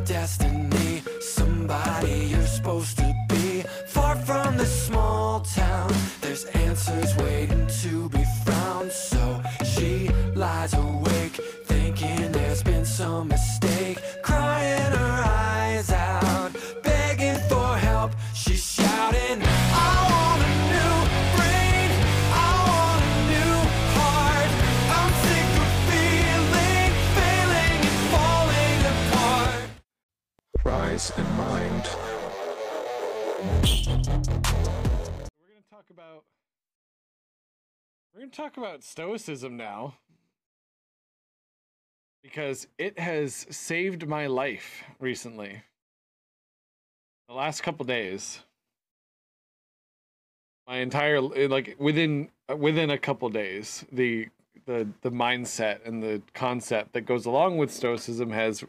destiny, we're talk about stoicism now because it has saved my life recently. The last couple days, my entire like within within a couple days, the the the mindset and the concept that goes along with stoicism has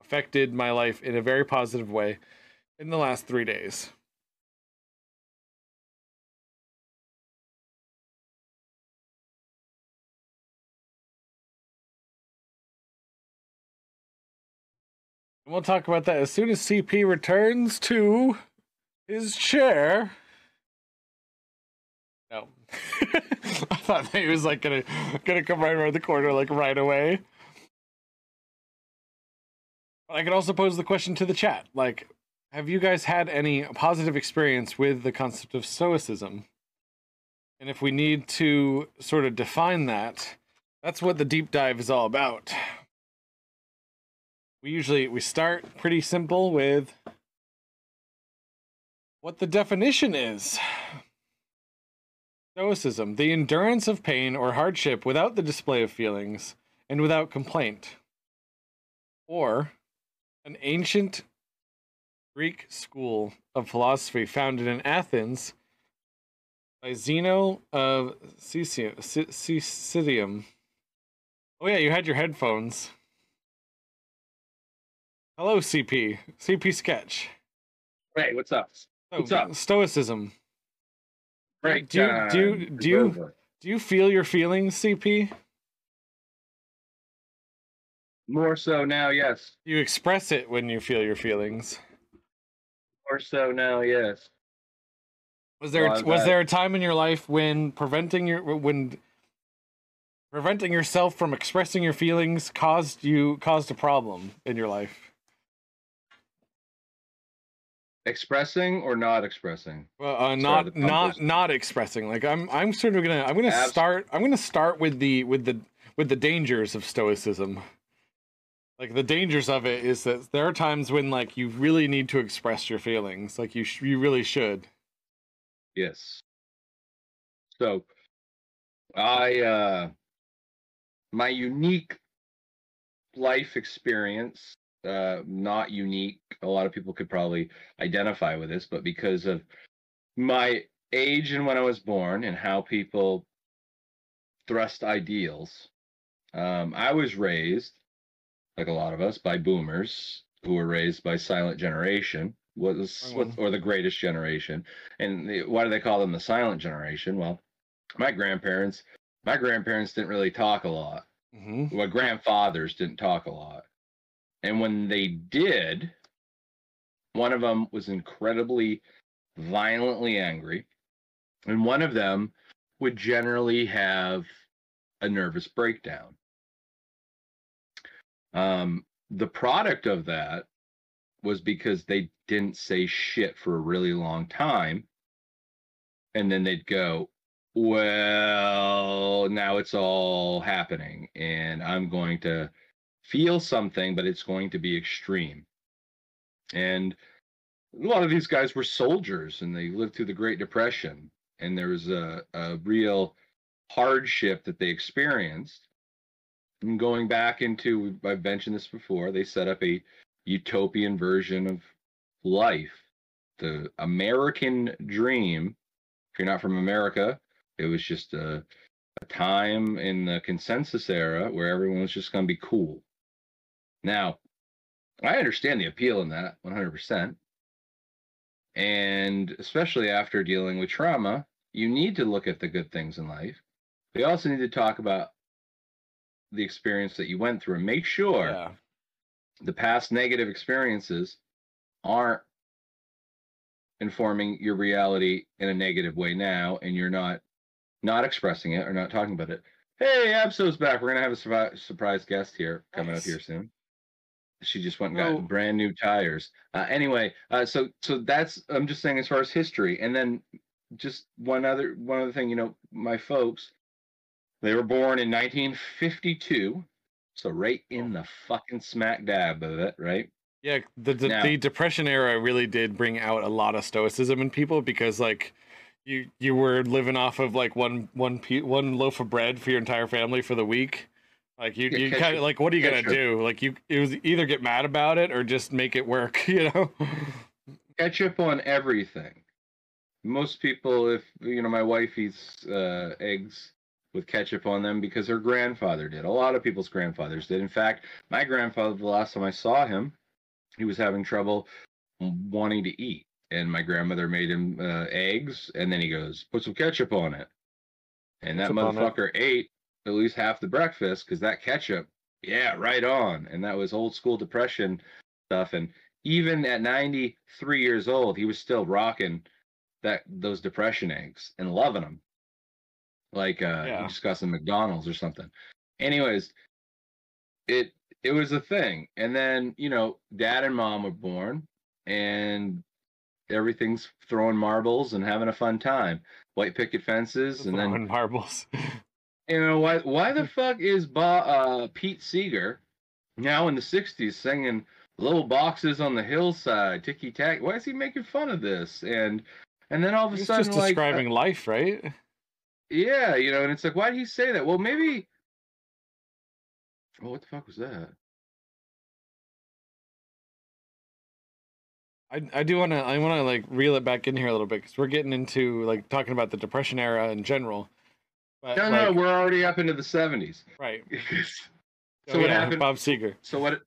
affected my life in a very positive way in the last three days. We'll talk about that as soon as CP returns to his chair. No. I thought that he was like gonna gonna come right around the corner like right away. But I could also pose the question to the chat. Like, have you guys had any positive experience with the concept of stoicism? And if we need to sort of define that, that's what the deep dive is all about we usually we start pretty simple with what the definition is stoicism the endurance of pain or hardship without the display of feelings and without complaint or an ancient greek school of philosophy founded in athens by zeno of. Citium. oh yeah you had your headphones Hello, CP. CP Sketch. Hey, what's up? What's up? Stoicism. Right. Do you- uh, do you- do you- over. Do you feel your feelings, CP? More so now, yes. You express it when you feel your feelings. More so now, yes. Was there Well, was there a time in your life when preventing your when preventing yourself from expressing your feelings caused you caused a problem in your life? Expressing or not expressing? Well, uh, not pump not not expressing. Like I'm I'm sort of gonna I'm gonna Abs- start I'm gonna start with the with the with the dangers of stoicism. Like the dangers of it is that there are times when like you really need to express your feelings. Like you sh- you really should. Yes. So, I, uh, my unique life experience, uh, not unique. A lot of people could probably identify with this, but because of my age and when I was born and how people thrust ideals, um, I was raised, like a lot of us, by boomers who were raised by silent generation. Was what, or the greatest generation, and the, why do they call them the silent generation? Well, my grandparents, my grandparents didn't really talk a lot. Mm-hmm. My grandfathers didn't talk a lot, and when they did, one of them was incredibly violently angry, and one of them would generally have a nervous breakdown. Um, the product of that was because they didn't say shit for a really long time. And then they'd go, Well, now it's all happening, and I'm going to feel something, but it's going to be extreme. And a lot of these guys were soldiers and they lived through the Great Depression, and there was a, a real hardship that they experienced. And going back into, I've mentioned this before, they set up a utopian version of life. The American dream, if you're not from America, it was just a, a time in the consensus era where everyone was just going to be cool. Now, I understand the appeal in that 100%. And especially after dealing with trauma, you need to look at the good things in life. We also need to talk about the experience that you went through and make sure Yeah. the past negative experiences aren't informing your reality in a negative way now and you're not not expressing it or not talking about it hey abso's back we're gonna have a surprise guest here coming Nice. up here soon she just went and got Well- brand new tires. Uh, anyway uh, so so that's i'm just saying as far as history. And then just one other one other thing you know my folks they were born in 1952 so right in the fucking smack dab of it right? Yeah, the the, Now- the depression era really did bring out a lot of stoicism in people because like you you were living off of like one one pe- one loaf of bread for your entire family for the week. Like you you catch kind of like what are you gonna catch do? Like you it was either get mad about it or just make it work, you know? ketchup on everything. Most people, if you know, my wife eats uh, eggs with ketchup on them because her grandfather did. A lot of people's grandfathers did. In fact, my grandfather, the last time I saw him, he was having trouble wanting to eat, and my grandmother made him uh, eggs, and then he goes, "Put some ketchup on it," and that Ketchup motherfucker ate at least half the breakfast because that ketchup, yeah, right on, and that was old school depression stuff, and even at 93 years old, he was still rocking that those depression eggs and loving them. Like uh Yeah. he just got some McDonald's or something. Anyways, it it was a thing. And then, you know, dad and mom were born and everything's throwing marbles and having a fun time. White picket fences and then marbles. You know why why the fuck is Bo, uh, Pete Seeger now in the 60s singing little boxes on the hillside ticky tack why is he making fun of this and and then all of a He's sudden just like uh, describing life, right? yeah you know and it's like why did he say that well maybe oh what the fuck was that I, I do want to I want to like reel it back in here a little bit because we're getting into like talking about the depression era in general. But, no no we're already up into the 70s right. so Oh, what yeah, happened Bob Seger. so what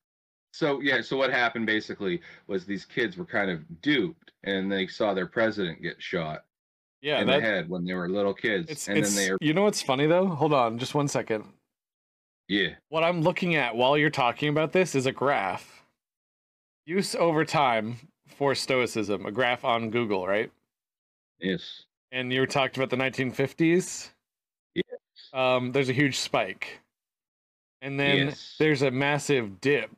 so yeah so what happened basically was these kids were kind of duped and they saw their president get shot Yeah, in that, the head when they were little kids it's and it's then they are you know what's funny though? Hold on, just one second. yeah What I'm looking at while you're talking about this is a graph. Use over time for stoicism, a graph on Google, right? yes And you were talking about the 1950s. Um, there's a huge spike, and then Yes. there's a massive dip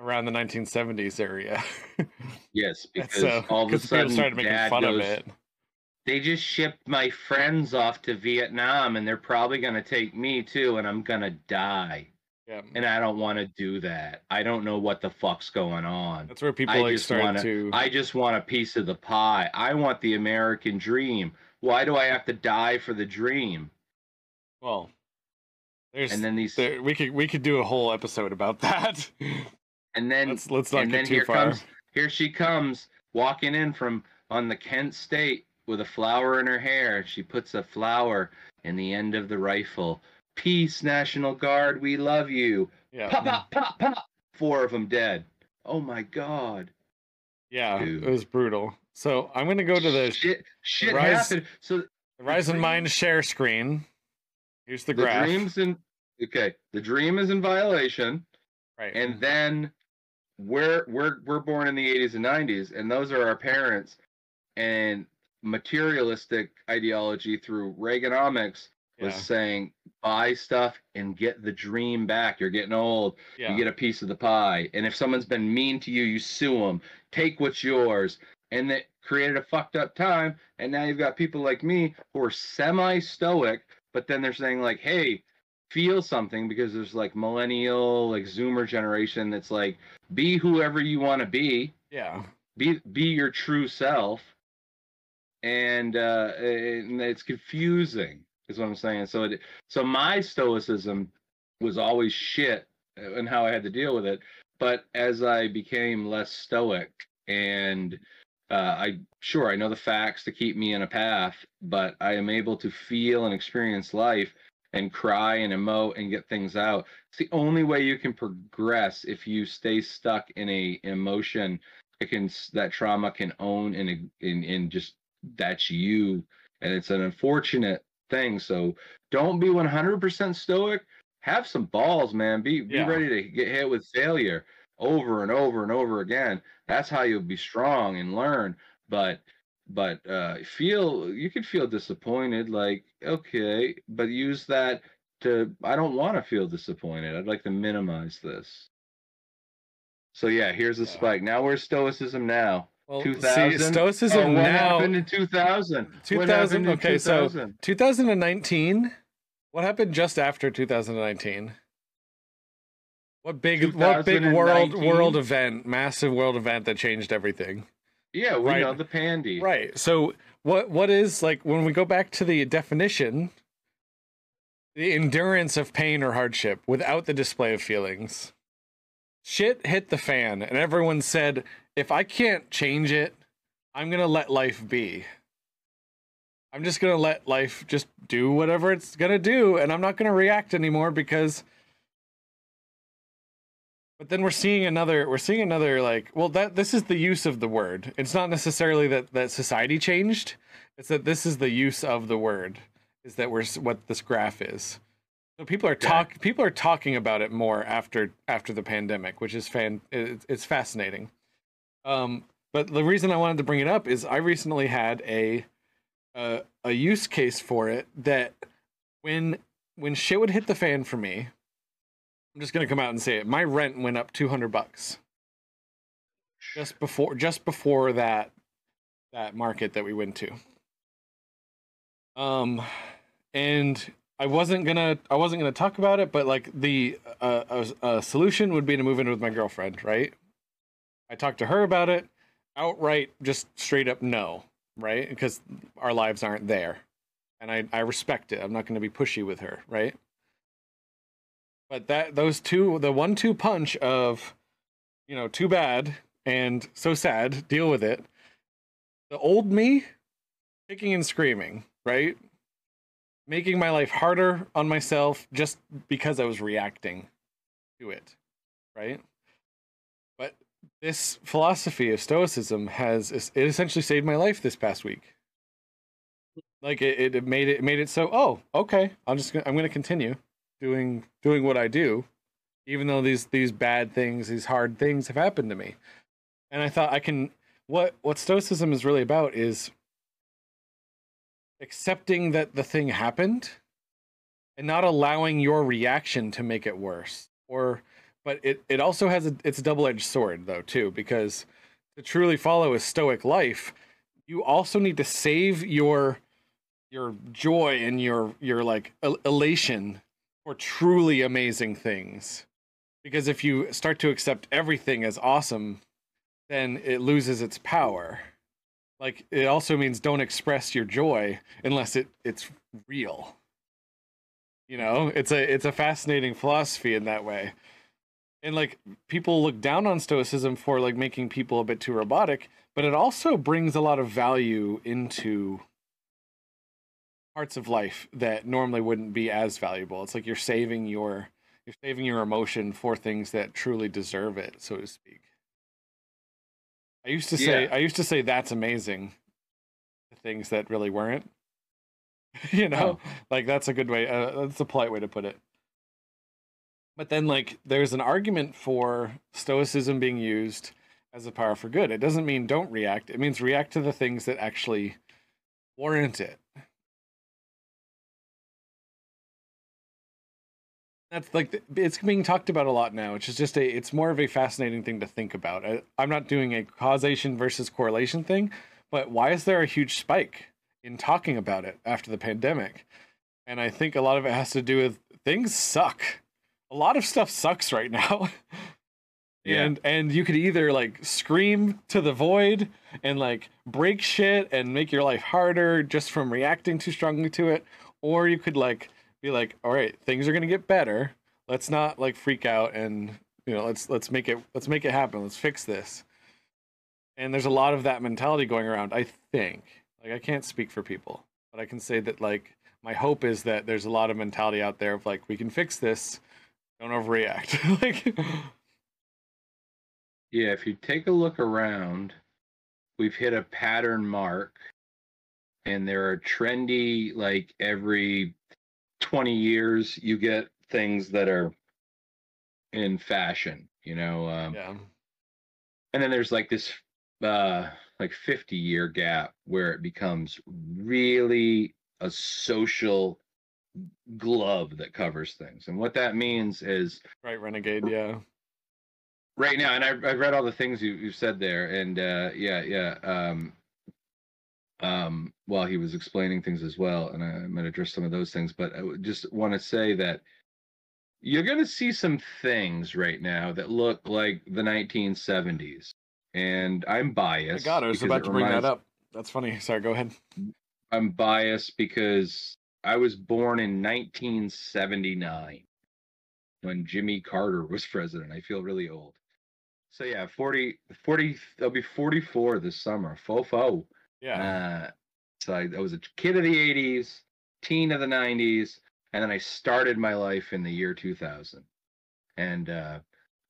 around the 1970s area. Yes, because so, all of a 'cause people sudden started making dad fun goes, of it. They just shipped my friends off to Vietnam, and they're probably gonna take me too, and I'm gonna die. Yeah, And I don't want to do that. I don't know what the fuck's going on. that's where people I like just wanna- to. I just want a piece of the pie. I want the American dream. Why do I have to die for the dream? Well, there's And then these, there, we could we could do a whole episode about that. and then let's let's not and get then too here far. comes here she comes walking in from on the Kent State with a flower in her hair. She puts a flower in the end of the rifle. Peace, National Guard, we love you. yeah, Pop, pop, pop, pop. Four of them dead. Oh my God. yeah, Dude. it was brutal. So I'm gonna go to the shit. Shit Rise- happened. So The Rise and Mind share screen. Here's the the graph. dream's in. Okay, the dream is in violation. right. and then we're we're we're born in the 80s and 90s and those are our parents and materialistic ideology through reaganomics was yeah, saying buy stuff and get the dream back you're getting old yeah. you get a piece of the pie and if someone's been mean to you you sue them take what's yours and that created a fucked up time and now you've got people like me who are semi stoic but then they're saying like hey feel something because there's like millennial like zoomer generation that's like be whoever you want to be. Yeah. be be your true self. And uh and it's confusing is what i'm saying. So it so my stoicism was always shit and how i had to deal with it but as i became less stoic and uh, I sure I know the facts to keep me in a path, but I am able to feel and experience life and cry and emote and get things out. It's the only way you can progress if you stay stuck in a emotion it can that trauma can own and in in just that's you. And it's an unfortunate thing so don't be 100% stoic. Have some balls man. Be be ready to get hit with failure over and over and over again. That's how you'll be strong and learn. But but uh feel you can feel disappointed like okay but use that to i don't want to feel disappointed i'd like to minimize this so yeah here's the spike now where's stoicism now Well, 2000 see, stoicism Oh, what now. happened in 2000 What 2000 happened in okay, so 2019. What happened just after 2019? What big what big world world event, massive world event that changed everything? yeah we Right. know the pandy Right. So what what is like when we go back to the definition the endurance of pain or hardship without the display of feelings. Shit hit the fan and everyone said if I can't change it, I'm going to let life be. I'm just going to let life just do whatever it's going to do and I'm not going to react anymore because but then we're seeing another we're seeing another like well that this is the use of the word. It's not necessarily that that society changed. It's that this is the use of the word. Is that we're what this graph is. So people are talk people are talking about it more after after the pandemic, which is fan it's, it's fascinating. Um but the reason I wanted to bring it up is I recently had a a, a use case for it that when when shit would hit the fan for me, I'm just gonna come out and say it. My rent went up 200 bucks just before just before that that market that we went to. Um, and I wasn't gonna I wasn't gonna talk about it, but like the uh, a, a solution would be to move in with my girlfriend, right? I talked to her about it, outright, just straight up no, right? Because our lives aren't there, and I I respect it. I'm not gonna be pushy with her, right? But that those two, the one-two punch of, you know, too bad and so sad, deal with it. The old me, kicking and screaming, right? Making my life harder on myself just because I was reacting to it, right? But this philosophy of stoicism has it essentially saved my life this past week. Like it, it made it made it so. Oh, okay. I'm just gonna, I'm to continue doing doing what I do, even though these these bad things, these hard things have happened to me. And I thought I can what what stoicism is really about is accepting that the thing happened and not allowing your reaction to make it worse. Or but it it also has a it's a double-edged sword though too because to truly follow a stoic life, you also need to save your your joy and your your like elation for truly amazing things. Because if you start to accept everything as awesome, then it loses its power. Like it also means don't express your joy unless it it's real. You know, it's a it's a fascinating philosophy in that way. And like people look down on stoicism for like making people a bit too robotic, but it also brings a lot of value into parts of life that normally wouldn't be as valuable. It's like you're saving your you're saving your emotion for things that truly deserve it, so to speak. I used to say Yeah. I used to say that's amazing. Things that really weren't. you know, like that's a good way. Uh, that's a polite way to put it. But then, like, there's an argument for stoicism being used as a power for good. It doesn't mean don't react. It means react to the things that actually warrant it. That's like it's being talked about a lot now. Which is just a. It's more of a fascinating thing to think about. I, I'm not doing a causation versus correlation thing, but why is there a huge spike in talking about it after the pandemic? And I think a lot of it has to do with things suck. A lot of stuff sucks right now. Yeah. And and you could either like scream to the void and like break shit and make your life harder just from reacting too strongly to it, or you could like be like, all right, things are gonna get better. Let's not like freak out and you know let's let's make it let's make it happen. Let's fix this. And there's a lot of that mentality going around. I think like I can't speak for people, but I can say that like my hope is that there's a lot of mentality out there of like we can fix this. Don't overreact. like Yeah, if you take a look around, we've hit a pattern mark, and there are trendy, like every 20 years, you get things that are in fashion. you know. Um, Yeah. and then there's like this uh like 50 year gap where it becomes really a social glove that covers things and what that means is Right, Renegade. Yeah. right now and i've, I've read all the things you, you've said there and uh yeah yeah um um while he was explaining things as well and I, to address some of those things but i just want to say that you're going to see some things right now that look like the 1970s and i'm biased God, I was about to bring that up. That's funny. Sorry, go ahead. i'm biased because i was born in 1979 when jimmy carter was president i feel really old so yeah 40 40 i'll be 44 this summer fofo Yeah. uh, so I, I was a kid of the 80s, teen of the 90s, and then I started my life in the year 2000. And uh,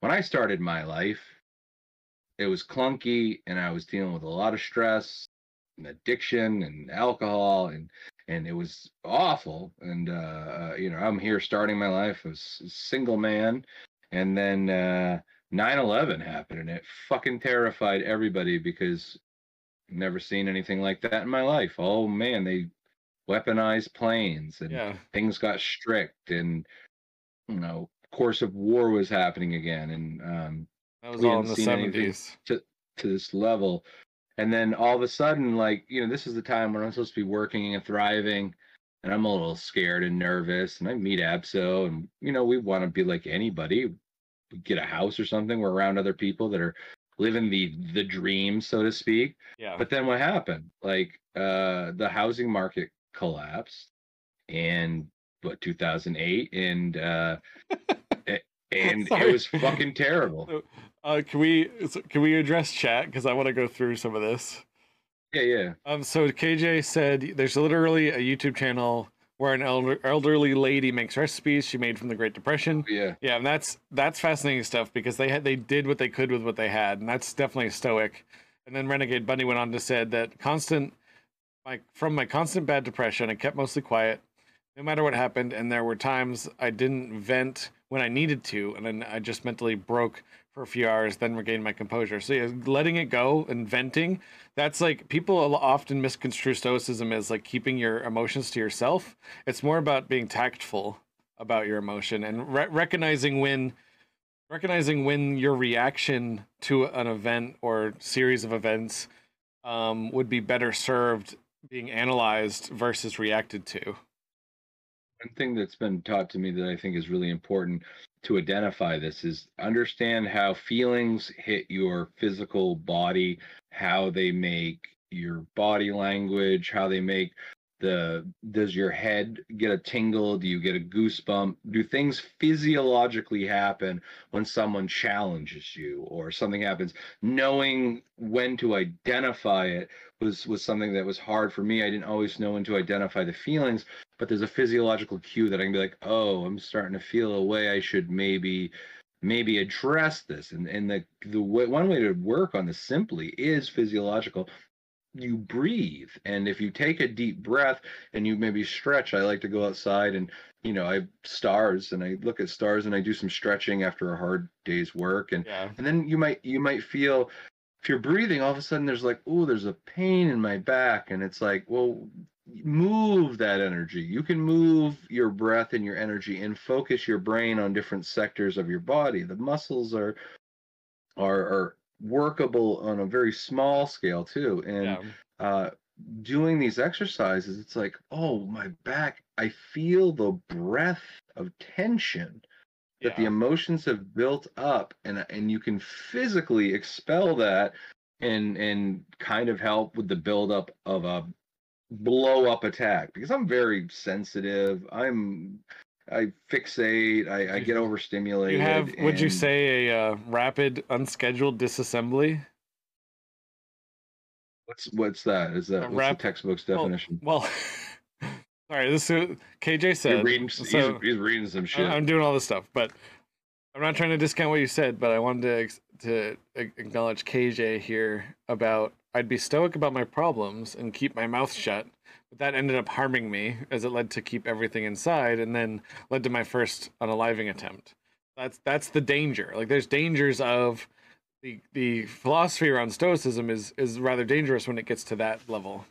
when I started my life, it was clunky, and I was dealing with a lot of stress and addiction and alcohol, and and it was awful. And uh, uh, you know, I'm here starting my life as a single man, and then uh, 9/11 happened, and it fucking terrified everybody because never seen anything like that in my life. Oh man, they weaponized planes and yeah. things got strict and you know, course of war was happening again and um That was we all in the seen anything. seventies. to this level. And then all of a sudden, like, you know, this is the time when I'm supposed to be working and thriving, and I'm a little scared and nervous. And I meet Abso, and you know, we want to be like anybody, We get a house or something. We're around other people that are living the the dream, so to speak. Yeah. But then what happened? Like uh the housing market collapsed in what 2008 and uh and Sorry. it was fucking terrible. Uh, can we so- can we address chat because I want to go through some of this. Yeah, yeah. Um, so KJ said there's literally a YouTube channel where an elder, elderly lady makes recipes she made from the Great Depression. Oh, yeah. Yeah, and that's that's fascinating stuff because they had they did what they could with what they had, and that's definitely stoic. And then Renegade Bunny went on to said that constant, like from my constant bad depression, I kept mostly quiet, no matter what happened, and there were times I didn't vent when I needed to, and then I just mentally broke for a few hours, then regain my composure. So yeah, letting it go and venting, that's like people often misconstrue stoicism as like keeping your emotions to yourself. It's more about being tactful about your emotion and re- recognizing when recognizing when your reaction to an event or series of events um, would be better served being analyzed versus reacted to. One thing that's been taught to me that I think is really important to identify this is understand how feelings hit your physical body, how they make your body language, how they make the does your head get a tingle do you get a goosebump do things physiologically happen when someone challenges you or something happens knowing when to identify it was was something that was hard for me i didn't always know when to identify the feelings but there's a physiological cue that I can be like, oh, I'm starting to feel a way I should maybe maybe address this. And and the the way, one way to work on this simply is physiological. You breathe, and if you take a deep breath and you maybe stretch, I like to go outside and you know I stars and I look at stars and I do some stretching after a hard day's work. And Yeah. and then you might you might feel if you're breathing all of a sudden there's like oh there's a pain in my back. And it's like well move that energy. You can move your breath and your energy and focus your brain on different sectors of your body. The muscles are are are workable on a very small scale too. And Yeah. uh doing these exercises it's like oh my back i feel the breath of tension that the emotions have built up and and you can physically expel that and and kind of help with the buildup of a blow up attack because i'm very sensitive. I'm i fixate i, I get overstimulated You have, would you say, a uh, rapid unscheduled disassembly? what's what's that is that A what's rap- the textbook's definition Well, sorry, this is KJ said. reading so- he's, he's reading some shit I'm doing all this stuff, but I'm not trying to discount what you said. But I wanted to to acknowledge KJ here about I'd be stoic about my problems and keep my mouth shut, but that ended up harming me as it led to keep everything inside, and then led to my first unaliving attempt. That's that's the danger. Like there's dangers of the the philosophy around stoicism is is rather dangerous when it gets to that level.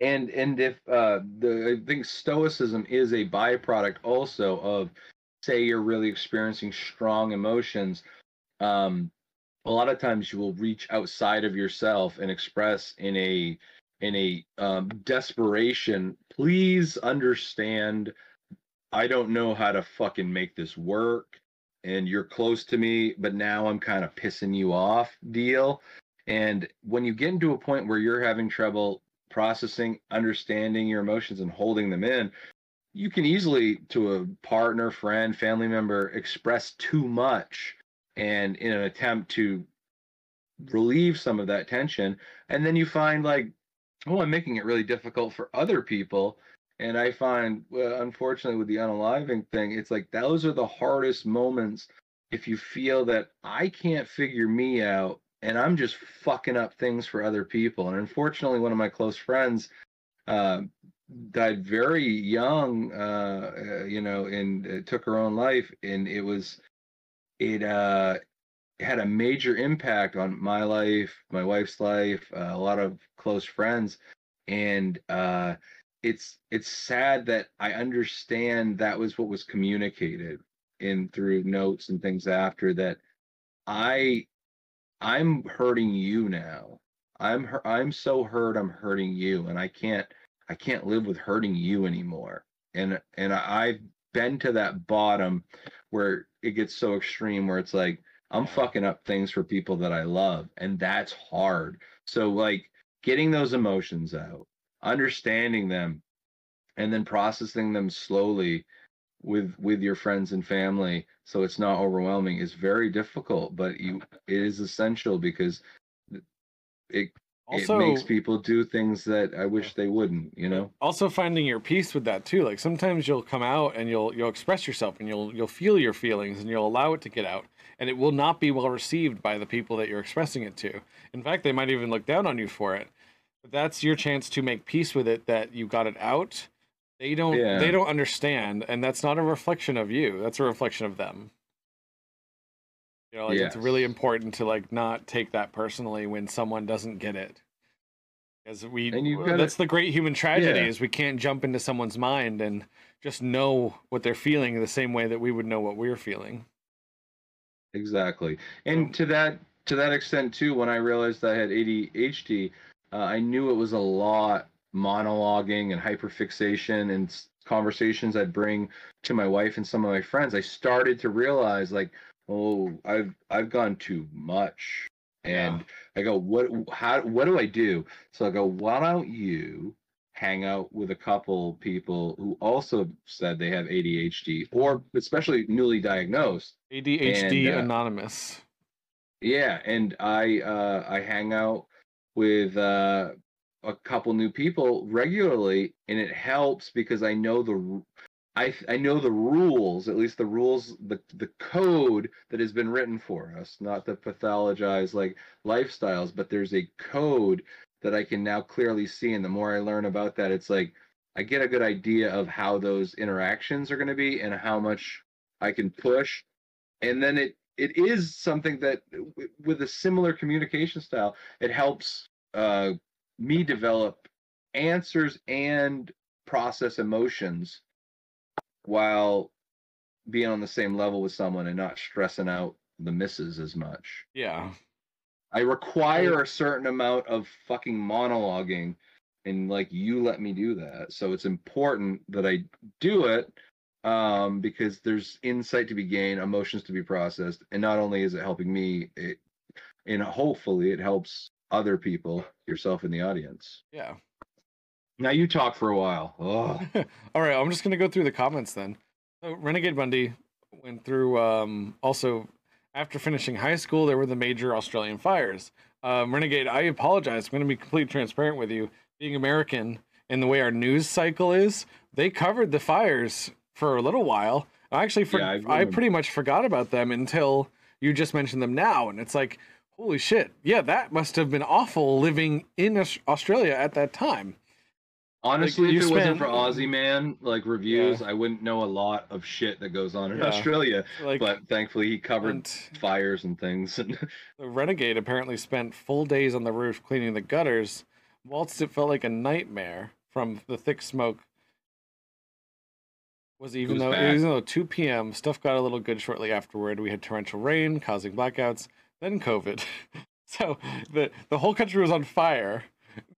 and and if uh the i think stoicism is a byproduct also of say you're really experiencing strong emotions um a lot of times you will reach outside of yourself and express in a in a um, desperation please understand i don't know how to fucking make this work and you're close to me but now i'm kind of pissing you off deal. And when you get into a point where you're having trouble processing, understanding your emotions, and holding them in, you can easily, to a partner, friend, family member, express too much and in an attempt to relieve some of that tension. And then you find, like, oh, I'm making it really difficult for other people. And I find, well, unfortunately, with the unaliving thing, it's like those are the hardest moments if you feel that I can't figure me out and I'm just fucking up things for other people. And unfortunately, one of my close friends uh, died very young, uh, uh, you know, and uh, took her own life. And it was, it uh, had a major impact on my life, my wife's life, uh, a lot of close friends. And uh, it's it's sad that I understand that was what was communicated in through notes and things after that. I I'm hurting you now. I'm I'm so hurt. I'm hurting you, and I can't I can't live with hurting you anymore. And and I've been to that bottom where it gets so extreme where it's like I'm fucking up things for people that I love, and that's hard. So like getting those emotions out, understanding them, and then processing them slowly with with your friends and family so it's not overwhelming is very difficult but you it is essential because it Also, it makes people do things that i wish they wouldn't you know also finding your peace with that too. Like sometimes you'll come out and you'll you'll express yourself and you'll you'll feel your feelings and you'll allow it to get out and it will not be well received by the people that you're expressing it to. In fact, they might even look down on you for it. But that's your chance to make peace with it that you got it out. They don't Yeah. they don't understand and that's not a reflection of you. That's a reflection of them. You know, like it's really important to like not take that personally when someone doesn't get it. Because we gotta, that's the great human tragedy Yeah. is we can't jump into someone's mind and just know what they're feeling the same way that we would know what we're feeling. exactly and to that to that extent too when i realized i had adhd uh, i knew it was a lot monologuing and hyperfixation and conversations i'd bring to my wife and some of my friends i started to realize like oh i've i've gone too much. And i go what how what do i do? So i go why don't you hang out with a couple people who also said they have adhd or especially newly diagnosed ADHD And, uh, anonymous. yeah, and I uh I hang out with uh a couple new people regularly and it helps because I know the I I know the rules, at least the rules the the code that has been written for us, not the pathologize like lifestyles, but there's a code that I can now clearly see and the more I learn about that it's like I get a good idea of how those interactions are going to be and how much I can push. And then it it is something that with a similar communication style it helps uh, me develop answers and process emotions while being on the same level with someone and not stressing out the misses as much Yeah. i require a certain amount of fucking monologuing and like you let me do that so it's important that i do it um because there's insight to be gained emotions to be processed and not only is it helping me it and hopefully it helps other people yourself in the audience Yeah. Now you talk for a while All right, I'm just gonna go through the comments then. So Renegade Bunny went through. Um, also, after finishing high school, there were the major Australian fires. Um, Renegade, I apologize. I'm gonna be completely transparent with you. Being American and the way our news cycle is, they covered the fires for a little while. I actually, for, Yeah, I I pretty much forgot about them until you just mentioned them now, and it's like, holy shit, yeah, that must have been awful living in Australia at that time. Honestly, you if it wasn't for Aussie Man like reviews, I wouldn't know a lot of shit that goes on in Yeah. Australia. like but thankfully, he covered and fires and things. And the renegade apparently spent full days on the roof cleaning the gutters, whilst it felt like a nightmare from the thick smoke. Was even was though bad. even though 2 p.m. stuff got a little good shortly afterward. We had torrential rain causing blackouts, then COVID. so the the whole country was on fire.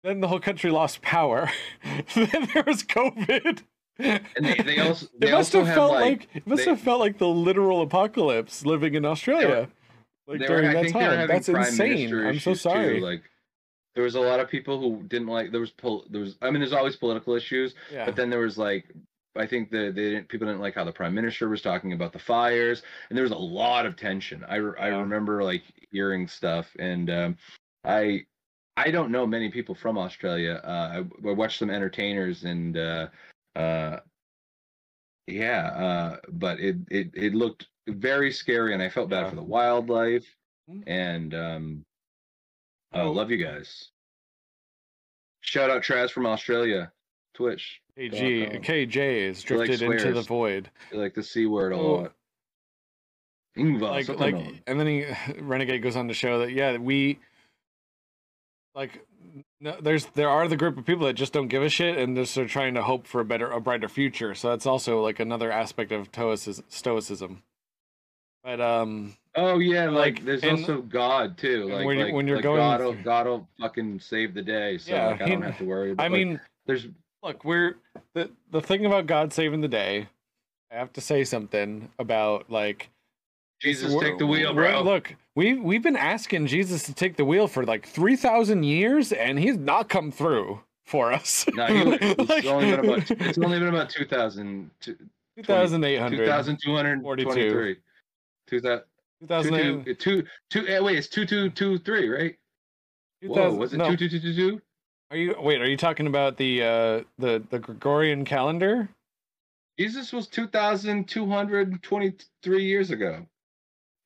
Then the whole country lost power. then there was COVID. and they, they also It must also have felt like, like, it must they- have felt like the literal apocalypse living in Australia. like they were, during that they were time. That's insane. I'm so issues, too, sorry. Like there was a lot of people who didn't like there was pol- there was I mean there's always political issues, yeah. but then there was like I think the they didn't people didn't like how the prime minister was talking about the fires, and there was a lot of tension. I re- I remember like hearing stuff, and um, I I don't know many people from Australia. Uh, I, I watched some entertainers, and uh, uh, yeah, uh, but it, it it looked very scary, and I felt bad Yeah. for the wildlife, Mhm. and um, oh, love you guys. Shout out Traz from Australia, Twitch. KG. KJ is drifted into the void. Like the c word a lot. Like, like, and then he Renegade goes on to show that yeah, we like no, there's there are the group of people that just don't give a shit and just are trying to hope for a better, a brighter future. So that's also like another aspect of stoicism. stoicism. But um, Oh yeah, like, like, there's and- also God too. Like when you- like, when you're like going God will God will fucking save the day. So Yeah, like I don't have to worry. About, I mean, there's look, we're the the thing about God saving the day. I have to say something about like Jesus We're- take the wheel, bro. Look, we we've been asking Jesus to take the wheel for like three thousand years, and he's not come through for us. No, he, it's only been about it's only been about 2000 two thousand eight hundred. 2223. 2000 Two thousand two, two, two, eh, wait, it's 2223, right? two Whoa, was it No, are you wait? Are you talking about the uh the the Gregorian calendar? Jesus was 2,223 years ago.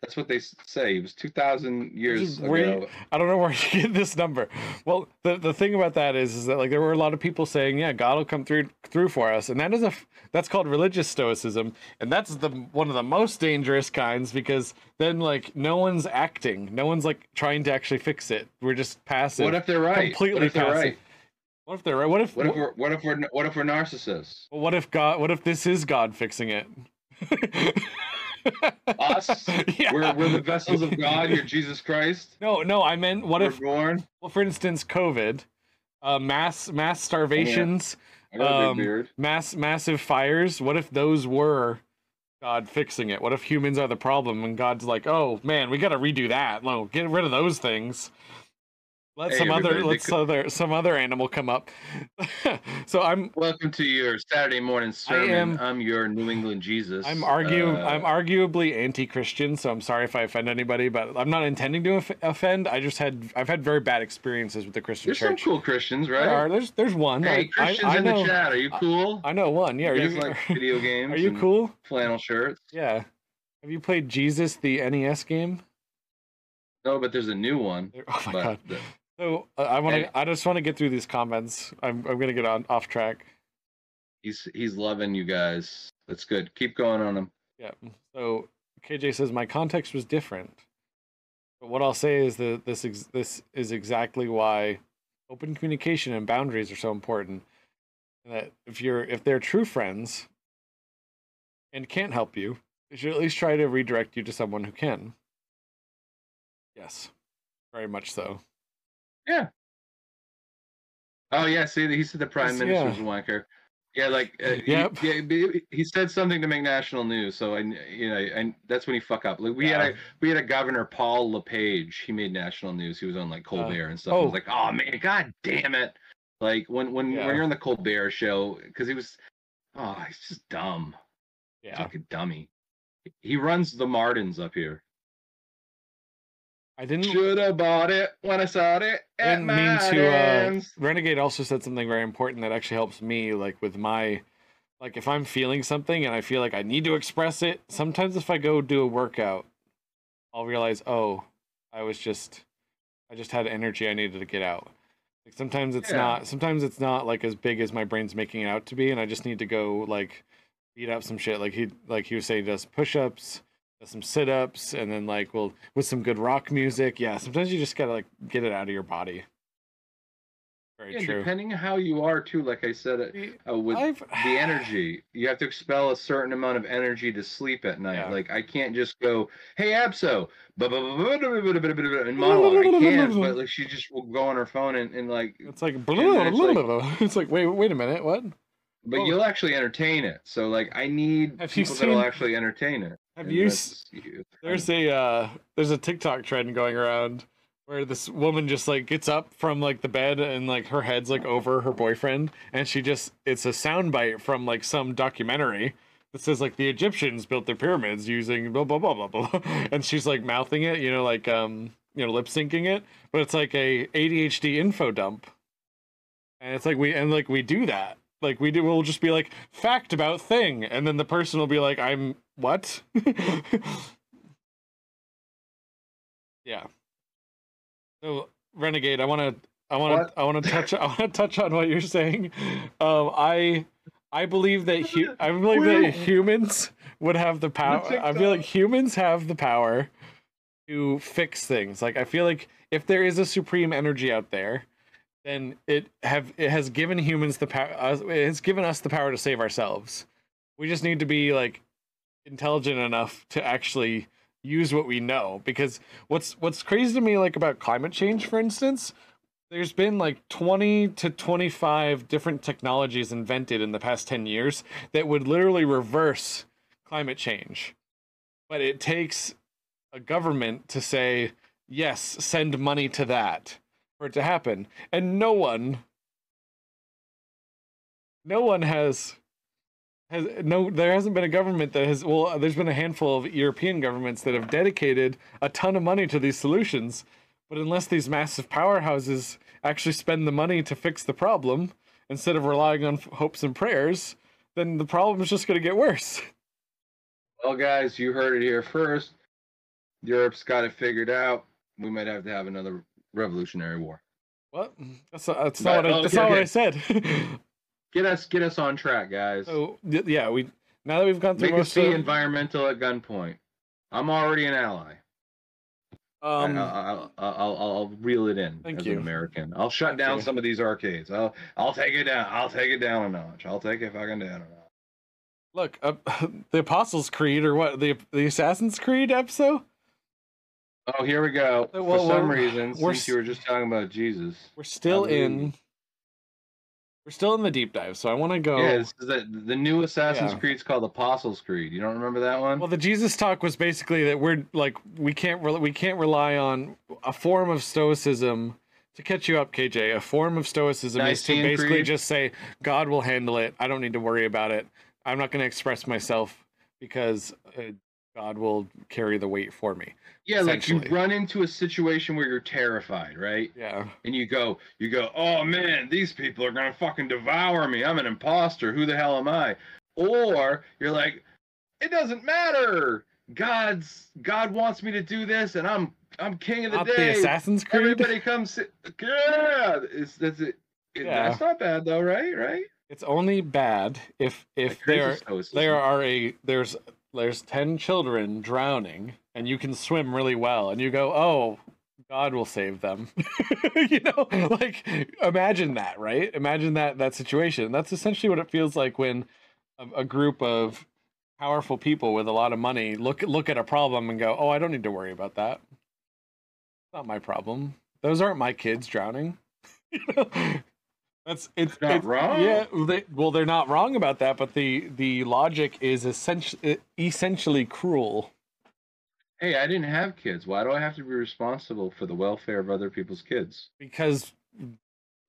That's what they say. It was 2,000 years Were you- ago. I don't know where you get this number. Well, the the thing about that is, is that like there were a lot of people saying, yeah, God will come through through for us, and that is a that's called religious stoicism, and that's the one of the most dangerous kinds because then like no one's acting, no one's like trying to actually fix it. We're just passive. What if they're right? Completely what if they're passive. right? What if they're right? What if What if we're what if we're what if we're narcissists? what if God? What if this is God fixing it? Us? Yeah. We're we're the vessels of God. You're Jesus Christ. No, no, I meant what we're if born? well, for instance, COVID, uh, mass mass starvations. Got a Um, mass massive fires what if those were god fixing it what if humans are the problem and god's like oh man we got to redo that no get rid of those things let Hey, some other let some other some other animal come up so i'm Welcome to your Saturday morning sermon. am- I'm your New England Jesus. i'm argue Uh, i'm arguably anti-christian so i'm sorry if i offend anybody but i'm not intending to offend i just had i've had very bad experiences with the christian There's some cool Christians, right? there are there's there's one Hey, I- I, Christians I, in know the chat, are you cool? i know one yeah are you like video games? are you cool Flannel shirts. Yeah. Have you played Jesus the NES game? No, but there's a new one. Oh my god. the- So uh, I want to. I just want to get through these comments. I'm. I'm gonna get on off track. he's he's loving you guys. That's good. Keep going on him. Yeah. So KJ says my context was different, but what I'll say is that this ex- this is exactly why open communication and boundaries are so important. And that if you're if they're true friends and can't help you, they should at least try to redirect you to someone who can. Yes, very much so. Oh yeah, see, he said the prime Yes, minister yeah. a wanker. Yeah, like uh, he- yeah, he, said something to make national news. So I, you know, and that's when he fuck up. Like we had a we had a governor Paul LePage. He made national news. He was on like Colbert and stuff. I oh. was like, oh man, god damn it! Like when when Yeah. when you're on the Colbert show, because he was, oh, he's just dumb. Yeah. Fucking dummy. He runs the Marden's up here. I didn't. Should have bought it when I saw it I didn't mean to. Uh, Renegade also said something very important that actually helps me, like with my, like if I'm feeling something and I feel like I need to express it. Sometimes if I go do a workout, I'll realize, oh, I was just, I just had energy I needed to get out. Like sometimes it's Yeah. not. Sometimes it's not like as big as my brain's making it out to be, and I just need to go like beat up some shit. Like he like he was saying, he does push ups, does some sit ups, and then like well with some good rock music. Yeah, sometimes you just gotta like get it out of your body. Very yeah, true. Depending how you are too, like I said, uh, with I've... the energy, you have to expel a certain amount of energy to sleep at night. Yeah. Like I can't just go, "Hey, Abso," and monologue. I can, but like she just will go on her phone and, and like it's like, it's like it's like wait wait a minute what. But oh. you'll actually entertain it. So like I need have people that'll actually entertain it have you There's a uh, there's a TikTok trend going around where this woman just like gets up from like the bed and like her head's like over her boyfriend and she just it's a soundbite from like some documentary that says like the Egyptians built their pyramids using blah blah blah blah blah and she's like mouthing it, you know, like um you know lip syncing it, but it's like a ADHD info dump. And it's like we and like we do that. Like we do we'll just be like fact about thing and then the person will be like I'm what? yeah. So Renegade, I want to I want to I want to touch I want to touch on what you're saying. Um I I believe that hu- I believe that humans would have the power. I feel like humans have the power to fix things. Like I feel like if there is a supreme energy out there, then it have it has given humans the power. Uh, it has given us the power to save ourselves. We just need to be like intelligent enough to actually use what we know. Because what's what's crazy to me, like about climate change, for instance, there's been like 20 to 25 different technologies invented in the past 10 years that would literally reverse climate change. But it takes a government to say, yes, send money to that for it to happen. And no one, no one has. Has no, there hasn't been a government that has. Well, there's been a handful of European governments that have dedicated a ton of money to these solutions, but unless these massive powerhouses actually spend the money to fix the problem instead of relying on f- hopes and prayers, then the problem is just going to get worse. Well, guys, you heard it here first. Europe's got it figured out. We might have to have another revolutionary war. What? That's not, that's not what I, that's okay, not what I said. Get us, get us on track, guys. so yeah, we now that we've gone through Make us most see of, environmental at gunpoint. I'm already an ally. um, I, I'll, I'll, reel it in Thank as you. an American. I'll shut Thank down you. some of these arcades. I'll, I'll take it down. I'll take it down a notch. I'll take it fucking down a notch. look, uh, the Apostles' Creed or what? The the Assassin's Creed episode. Oh, here we go. Well, For some reason, since you were just talking about Jesus. We're still in. We're still in the deep dive, so I want to go. Yeah, this is the, the new Assassin's. Yeah. Creed's called Apostles' Creed. You don't remember that one? Well, the Jesus talk was basically that we're like we can't re- we can't rely on a form of stoicism to catch you up, KJ. A form of stoicism is to basically Creed? just say God will handle it. I don't need to worry about it. I'm not going to express myself because uh, God will carry the weight for me. yeah, like you run into a situation where you're terrified, right? Yeah. and you go, you go, oh man, these people are gonna fucking devour me. I'm an imposter. Who the hell am I? Or you're like, it doesn't matter. God's God wants me to do this, and I'm I'm king of the Not day. the Assassin's Creed. Everybody comes. Yeah, it's, that's it. it- Yeah. That's not bad though, right? Right? It's only bad if if there there are a there's there's 10 children drowning and you can swim really well and you go oh god will save them. You know like imagine that right? Imagine that that situation. That's essentially what it feels like when a, a group of powerful people with a lot of money look look at a problem and go oh i don't need to worry about that. It's not my problem. Those aren't my kids drowning. You know? That's it's Not it's- wrong. yeah they, well they're not wrong about that but the the logic is essentially essentially cruel Hey, I didn't have kids. Why do I have to be responsible for the welfare of other people's kids? because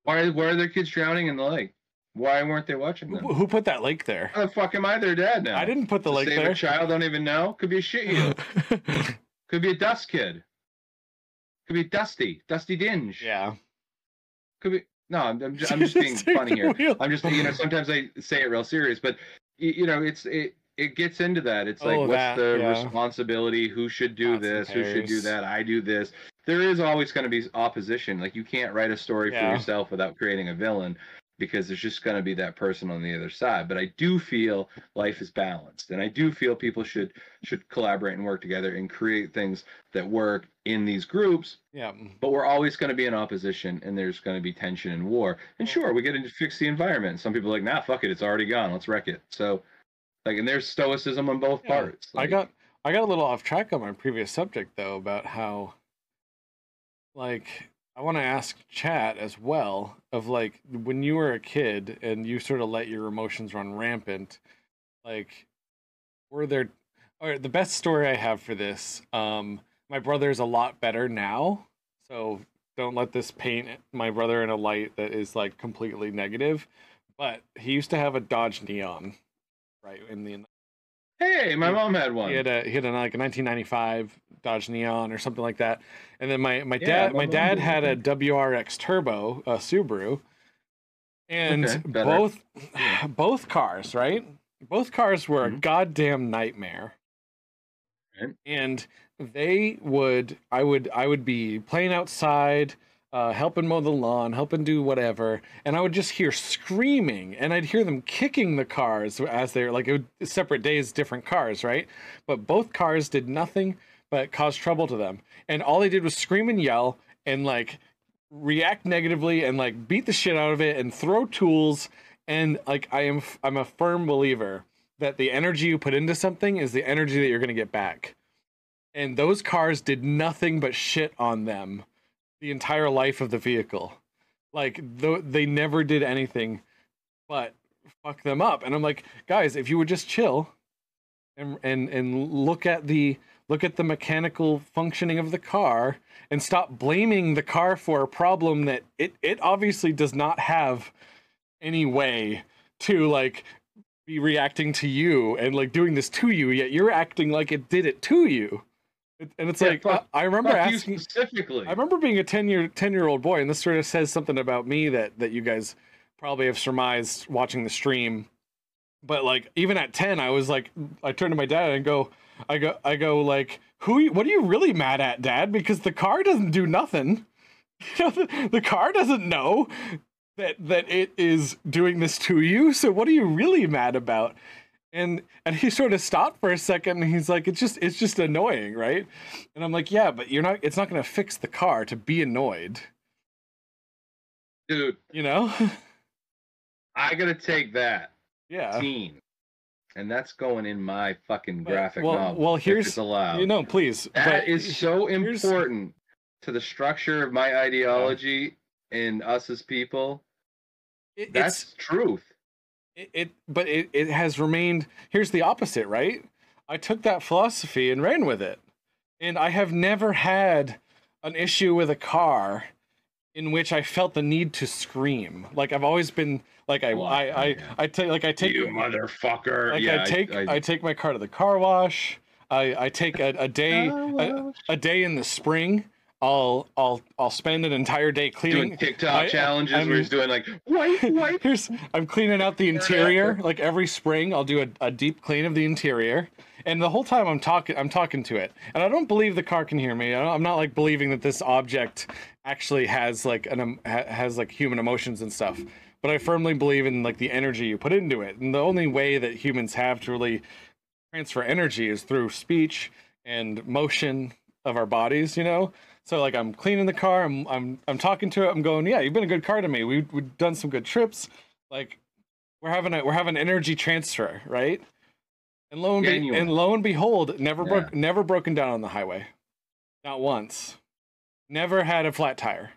Why why are their kids drowning in the lake? Why weren't they watching them? who, put that lake there How the fuck am I their dad now? i didn't put the To lake save there a child, don't even know. Could be a shit heel. Could be a dust kid. Could be Dusty, Dusty Dinge. yeah Could be no. I'm, I'm, just, I'm just being funny here. wheel. I'm just you know sometimes I say it real serious, but you know it's it it gets into that. It's like Oh, what's that, the yeah. responsibility? Who should do and this? Who should do that? I do this. there is always going to be opposition. Like you can't write a story Yeah. for yourself without creating a villain because there's just going to be that person on the other side. But I do feel life is balanced, and I do feel people should should collaborate and work together and create things that work in these groups. Yeah. But we're always going to be in opposition, and there's going to be tension and war. And sure, we get to fix the environment. Some people are like, nah, fuck it, it's already gone. Let's wreck it. So, like, and there's stoicism on both Yeah. parts. I got I got a little off track on my previous subject though about how like I want to ask chat as well of like when you were a kid and you sort of let your emotions run rampant like were there all right, the best story I have for this um my brother's a lot better now so don't let this paint my brother in a light that is like completely negative but he used to have a Dodge Neon right in the Hey, my mom had one. he had a he had a, like a 1995 Dodge Neon or something like that. And then my my Yeah, dad my dad had a. WRX Turbo, a Subaru, and Okay, both Yeah. both cars, right? Both cars were a Mhm. goddamn nightmare. Right. And they would I would I would be playing outside uh, helping mow the lawn, helping do whatever, and I would just hear screaming, and I'd hear them kicking the cars as they're like it would, separate days, different cars, right? But both cars did nothing but caused trouble to them, and all they did was scream and yell and like react negatively and like beat the shit out of it and throw tools, and like I am I'm a firm believer that the energy you put into something is the energy that you're gonna get back. And those cars did nothing but shit on them the entire life of the vehicle. Like th- they never did anything but fuck them up. And I'm like, guys, if you would just chill and and and look at the look at the mechanical functioning of the car and stop blaming the car for a problem that it it obviously does not have any way to like be reacting to you and like doing this to you yet you're acting like it did it to you and it's Yeah, like fuck- I, I remember asking specifically. I remember being a 10 year 10 year old boy and this sort of says something about me that that you guys probably have surmised watching the stream but like even at 10 I was like I turned to my dad and go I go I go like who what are you really mad at dad? Because the car doesn't do nothing. You know, the, the car doesn't know that that it is doing this to you so what are you really mad about? And and he sort of stopped for a second and he's like it's just it's just annoying right? And i'm like yeah but you're not it's not going to fix the car to be annoyed. Dude, you know? I gotta take that. Yeah. Scene, and that's going in my fucking graphic well- novel. well, here's- allowed. you know please That but is so important to the structure of my ideology and us as people. it- That's truth. it, it but it, it has remained here's the opposite right i took that philosophy and ran with it and i have never had an issue with a car in which i felt the need to scream like i've always been like i i i. I take like i take you motherfucker. like yeah, I take I, I, take my car to the car wash. I I take a, a day a, a day in the spring. I'll I'll I'll spend an entire day cleaning. doing TikTok I- challenges I'm- where he's doing like wipe, wipe. Here's I'm cleaning out the interior. Like every spring, I'll do a, a deep clean of the interior. And the whole time I'm talking, I'm talking to it, and I don't believe the car can hear me. I I'm not like believing that this object actually has like an um, ha, has like human emotions and stuff. But I firmly believe in like the energy you put into it, and the only way that humans have to really transfer energy is through speech and motion of our bodies. You know, so like I'm cleaning the car, I'm I'm I'm talking to it, I'm going, yeah, you've been a good car to me. We we've done some good trips. Like we're having a we're having energy transfer, right? And lo and, be, and lo and behold, never Yeah. broke never broken down on the highway. Not once. Never had a flat tire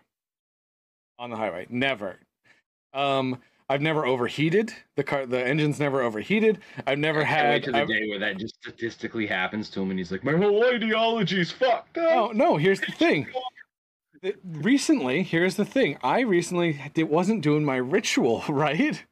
on the highway. Never. Um I've never overheated. The car the engine's never overheated. I've never I can't wait had to the I've- day where that just statistically happens to him, and he's like, "My whole ideology's fucked No, up." Oh, no, here's the thing. Recently, here's the thing. I recently it wasn't doing my ritual, right?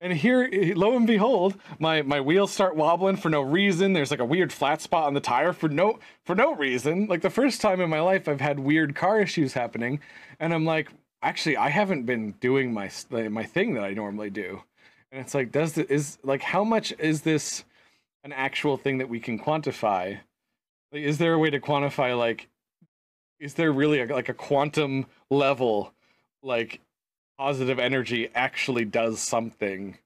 And here, lo and behold, my my wheels start wobbling for no reason. There's like a weird flat spot on the tire for no for no reason. Like the first time in my life I've had weird car issues happening, and I'm like, actually, I haven't been doing my my thing that I normally do. And it's like, does the, is like how much is this an actual thing that we can quantify? Like, is there a way to quantify like is there really a, like a quantum level like positive energy actually does something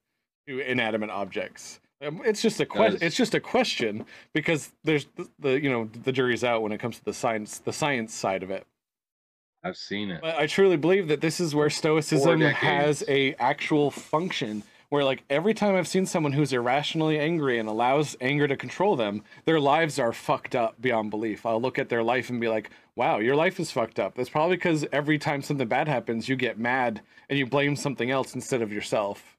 to inanimate objects um, it's just a question it's just a question because there's the, the you know the jury's out when it comes to the science the science side of it I've seen it. but I truly believe that this is where stoicism has a actual function where like every time I've seen someone who's irrationally angry and allows anger to control them, their lives are fucked up beyond belief. I'll look at their life and be like, "Wow, your life is fucked up." That's probably because every time something bad happens, you get mad and you blame something else instead of yourself.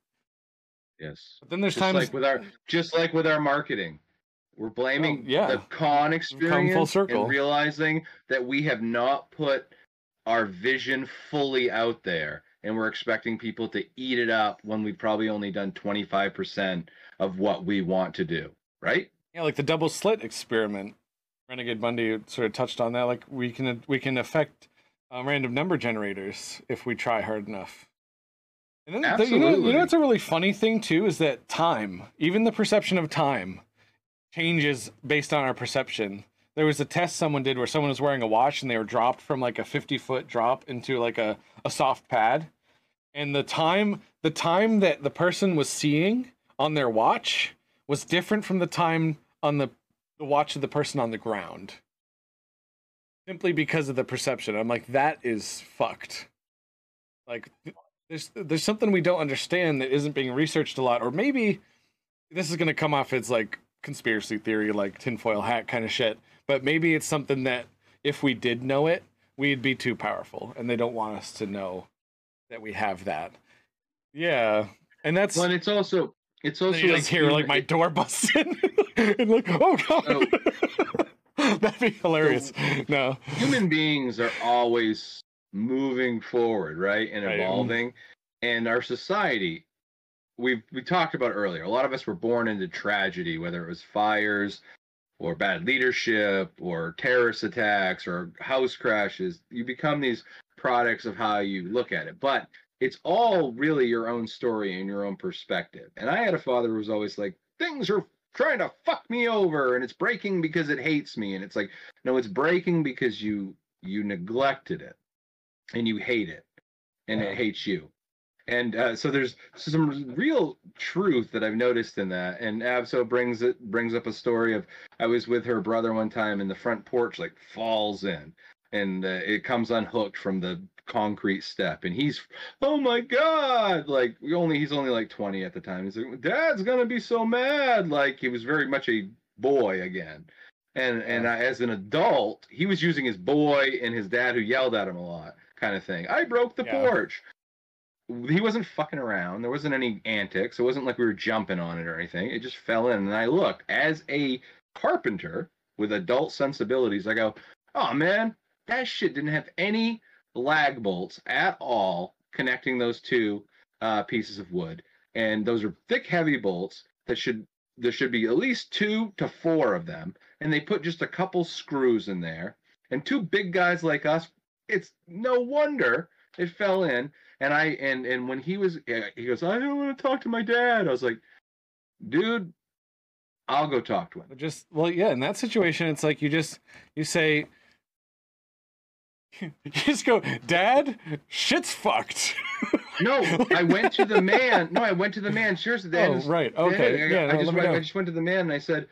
Yes. But then there's Just times like with our just like with our marketing. We're blaming Oh, yeah. the con experience full circle. and realizing that we have not put our vision fully out there and we're expecting people to eat it up when we've probably only done 25% of what we want to do, right? Yeah, like the double slit experiment. Renegade Bunny sort of touched on that. Like we can we can affect uh, random number generators if we try hard enough. And then the- you know, you know what's a really funny thing too is that time, even the perception of time, changes based on our perception. There was a test someone did where someone was wearing a watch and they were dropped from like a 50 foot drop into like a, a soft pad. And the time the time that the person was seeing on their watch was different from the time on the, the watch of the person on the ground. Simply because of the perception. I'm like, that is fucked. Like there's there's something we don't understand that isn't being researched a lot, or maybe this is gonna come off as like conspiracy theory, like tinfoil hat kind of shit. But maybe it's something that if we did know it, we'd be too powerful, and they don't want us to know that we have that. Yeah, and that's Well, and it's also it's also you like just hear like my door busts in, and like, oh god, that'd be hilarious. No, human beings are always moving forward, right? And evolving. And our society, we've we talked about earlier, a lot of us were born into tragedy, whether it was fires or bad leadership or terrorist attacks or house crashes. You become these products of how you look at it. But it's all really your own story and your own perspective. And I had a father who was always like, things are trying to fuck me over and it's breaking because it hates me. And it's like, no, it's breaking because you you neglected it and you hate it and Yeah. it hates you. And uh, so there's some real truth that I've noticed in that. And Abso brings it brings up a story of I was with her brother one time and the front porch like falls in and uh, it comes unhooked from the concrete step. And he's oh my god like we only he's only like 20 at the time. He's like dad's gonna be so mad. Like he was very much a boy again. And and I, as an adult he was using his boy and his dad who yelled at him a lot kind of thing. I broke the Yeah. porch he wasn't fucking around. There wasn't any antics. It wasn't like we were jumping on it or anything. It just fell in. And i look as a carpenter with adult sensibilities i go oh man that shit didn't have any lag bolts at all connecting those two uh, pieces of wood. And those are thick heavy bolts that should there should be at least two to four of them. And they put just a couple screws in there. And two big guys like us it's no wonder it fell in and i and and when he was he goes i don't want to talk to my dad i was like dude i'll go talk to him just well, yeah. In that situation, it's like you just you say. You just go, Dad. Shit's fucked. no i went to the man no i went to the man seriously dad oh, right. Okay. I, Yeah. I no, just let me went, I just went to the man and I said,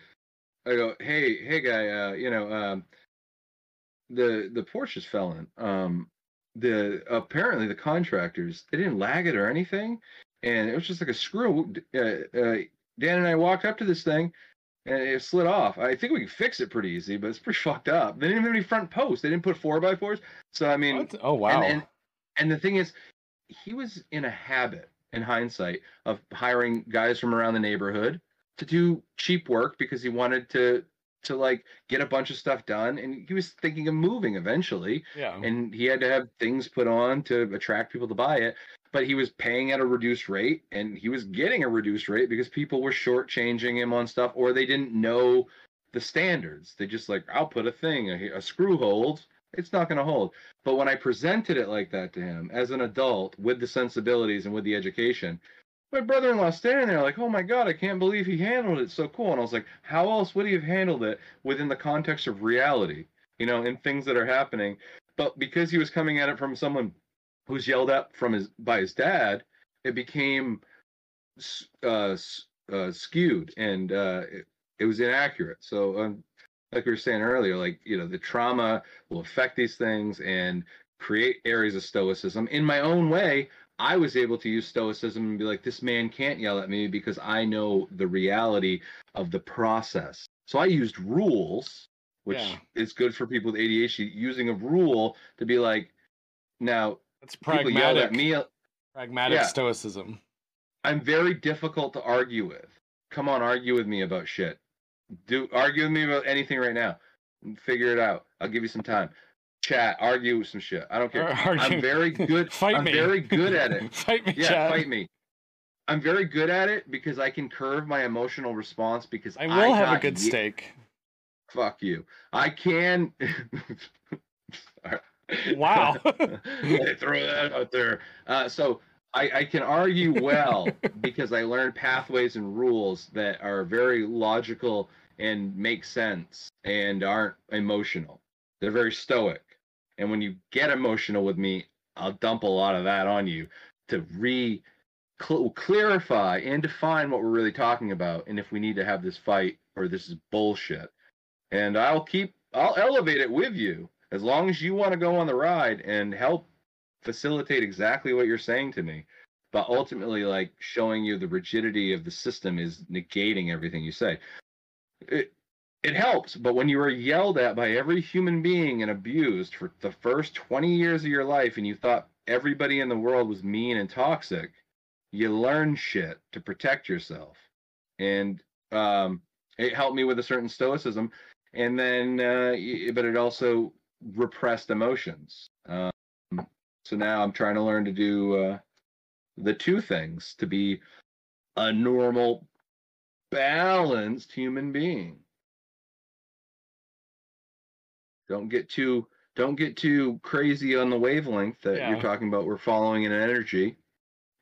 I go, hey, hey guy, uh, you know, um, the the porch just fell in. Um, the apparently the contractors they didn't lag it or anything, and it was just like a screw. Uh, uh, Dan and I walked up to this thing, and it slid off. I think we can fix it pretty easy, but it's pretty fucked up. They didn't even have any front posts. They didn't put four by fours. So I mean, What? Oh wow. and, and and the thing is, he was in a habit, in hindsight, of hiring guys from around the neighborhood to do cheap work because he wanted to to like get a bunch of stuff done, and he was thinking of moving eventually, yeah. and he had to have things put on to attract people to buy it. But he was paying at a reduced rate, and he was getting a reduced rate because people were shortchanging him on stuff, or they didn't know the standards. They just like, I'll put a thing, a, a screw holds, it's not going to hold. But when I presented it like that to him as an adult with the sensibilities and with the education, my brother-in-law standing there like, "Oh my god, I can't believe he handled it so cool." And I was like, "How else would he have handled it within the context of reality?" you know, in things that are happening. But because he was coming at it from someone who's yelled at from his by his dad, it became uh, uh, skewed and uh, it, it was inaccurate. So, um, like we were saying earlier, like you know, the trauma will affect these things and create areas of stoicism. In my own way, I was able to use stoicism and be like, this man can't yell at me because I know the reality of the process. So I used rules, which Yeah. is good for people with ADHD, using a rule to be like, now That's people yelled at pragmatic. me. Uh, pragmatic Yeah. stoicism. I'm very difficult to argue with. Come on, argue with me about shit. Do argue with me about anything right now. Figure it out. I'll give you some time. Chat, argue some shit. I don't care. Argue- I'm very good. Fight I'm me. very good at it. fight me, Yeah, Chad. fight me. I'm very good at it because I can curve my emotional response because I will have a good ye- steak. Fuck you. I can. Wow. Throw that out there. Uh, so I, I can argue well because I learned pathways and rules that are very logical and make sense and aren't emotional. They're very stoic. And when you get emotional with me, I'll dump a lot of that on you to re cl- clarify and define what we're really talking about and if we need to have this fight or this is bullshit. And I'll keep I'll elevate it with you as long as you want to go on the ride and help facilitate exactly what you're saying to me. But ultimately, like showing you the rigidity of the system is negating everything you say. It it helps, but when you were yelled at by every human being and abused for the first 20 years of your life and you thought everybody in the world was mean and toxic, you learn shit to protect yourself. And um, it helped me with a certain stoicism. And then, uh, but it also repressed emotions. Um, so now I'm trying to learn to do uh, the two things to be a normal, balanced human being. Don't get too don't get too crazy on the wavelength that Yeah. you're talking about. We're following an energy.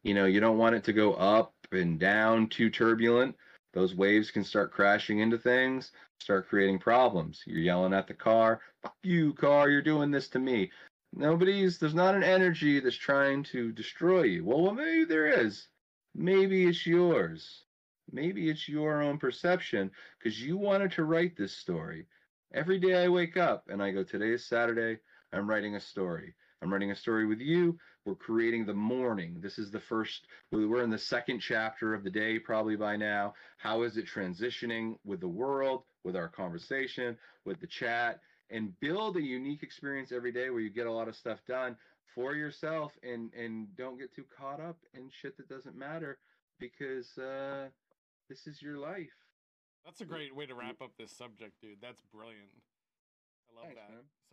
You know, you don't want it to go up and down too turbulent. Those waves can start crashing into things, start creating problems. You're yelling at the car, fuck you, car, you're doing this to me. Nobody's, there's not an energy that's trying to destroy you. Well, well maybe there is. Maybe it's yours. Maybe it's your own perception because you wanted to write this story. Every day I wake up and I go, today is Saturday. I'm writing a story. I'm writing a story with you. We're creating the morning. This is the first, we're in the second chapter of the day probably by now. How is it transitioning with the world, with our conversation, with the chat, and build a unique experience every day where you get a lot of stuff done for yourself and and don't get too caught up in shit that doesn't matter because uh this is your life. That's a great way to wrap up this subject, dude. That's brilliant. I love Thanks, that. man. So